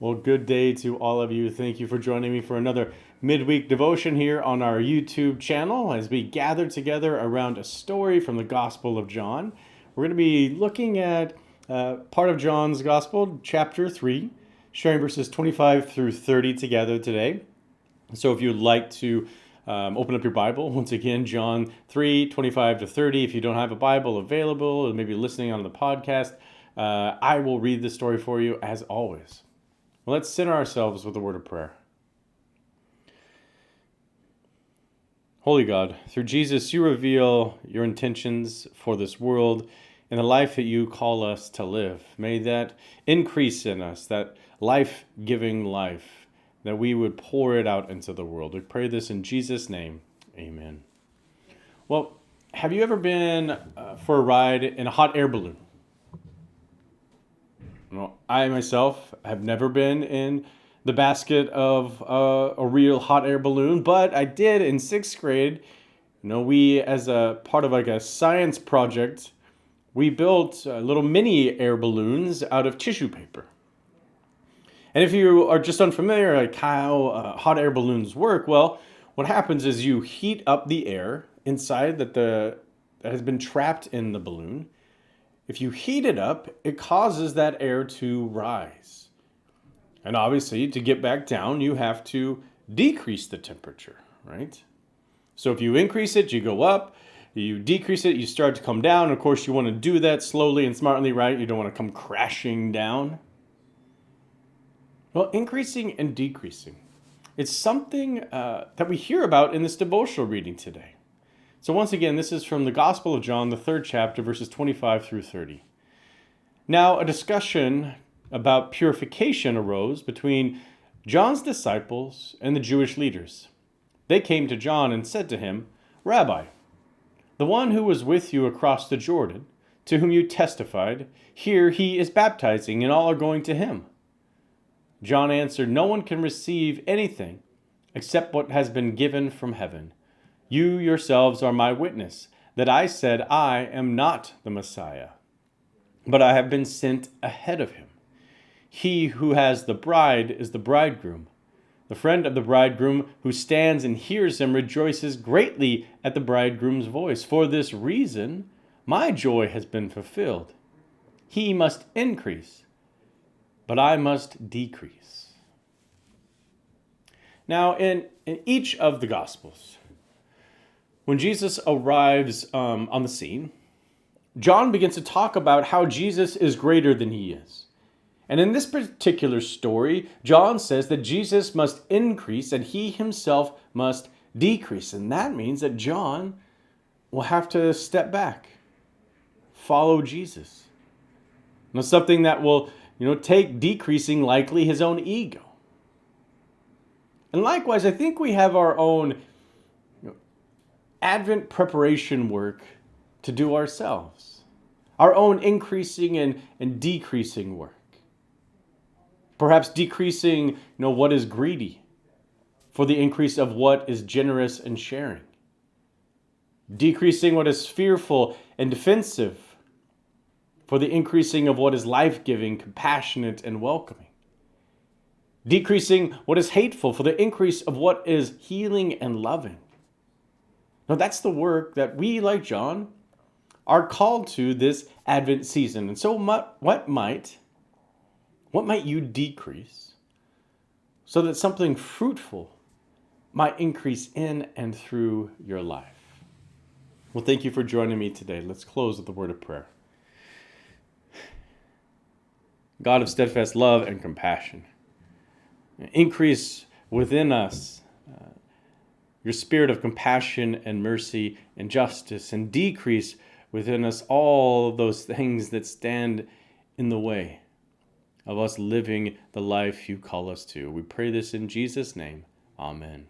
Well, good day to all of you. Thank you for joining me for another midweek devotion here on our YouTube channel as we gather together around a story from the Gospel of John. We're going to be looking at uh, part of John's Gospel, chapter 3, sharing verses 25 through 30 together today. So if you'd like to um, open up your Bible, once again, John 3, 25 to 30. If you don't have a Bible available or maybe listening on the podcast, uh, I will read the story for you as always. Well, let's center ourselves with a word of prayer. Holy God, through Jesus, you reveal your intentions for this world and the life that you call us to live. May that increase in us, that life giving life, that we would pour it out into the world. We pray this in Jesus' name. Amen. Well, have you ever been uh, for a ride in a hot air balloon? Well, I myself have never been in the basket of uh, a real hot air balloon, but I did in sixth grade. You know, we as a part of like a science project, we built uh, little mini air balloons out of tissue paper. And if you are just unfamiliar, like how uh, hot air balloons work, well, what happens is you heat up the air inside that the that has been trapped in the balloon if you heat it up, it causes that air to rise. And obviously, to get back down, you have to decrease the temperature, right? So if you increase it, you go up. You decrease it, you start to come down. Of course, you want to do that slowly and smartly, right? You don't want to come crashing down. Well, increasing and decreasing. It's something uh, that we hear about in this devotional reading today. So, once again, this is from the Gospel of John, the third chapter, verses 25 through 30. Now, a discussion about purification arose between John's disciples and the Jewish leaders. They came to John and said to him, Rabbi, the one who was with you across the Jordan, to whom you testified, here he is baptizing, and all are going to him. John answered, No one can receive anything except what has been given from heaven. You yourselves are my witness that I said, I am not the Messiah, but I have been sent ahead of him. He who has the bride is the bridegroom. The friend of the bridegroom who stands and hears him rejoices greatly at the bridegroom's voice. For this reason, my joy has been fulfilled. He must increase, but I must decrease. Now, in, in each of the Gospels, when Jesus arrives um, on the scene, John begins to talk about how Jesus is greater than he is. And in this particular story, John says that Jesus must increase and he himself must decrease. And that means that John will have to step back, follow Jesus. Now, something that will, you know, take decreasing likely his own ego. And likewise, I think we have our own Advent preparation work to do ourselves, our own increasing and, and decreasing work. Perhaps decreasing you know, what is greedy for the increase of what is generous and sharing. Decreasing what is fearful and defensive for the increasing of what is life giving, compassionate, and welcoming. Decreasing what is hateful for the increase of what is healing and loving. Now, that's the work that we, like John, are called to this Advent season. And so, what might, what might you decrease so that something fruitful might increase in and through your life? Well, thank you for joining me today. Let's close with a word of prayer. God of steadfast love and compassion, increase within us your spirit of compassion and mercy and justice, and decrease within us all those things that stand in the way of us living the life you call us to. We pray this in Jesus' name. Amen.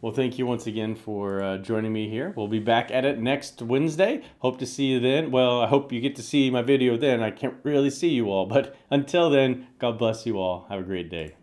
Well, thank you once again for uh, joining me here. We'll be back at it next Wednesday. Hope to see you then. Well, I hope you get to see my video then. I can't really see you all, but until then, God bless you all. Have a great day.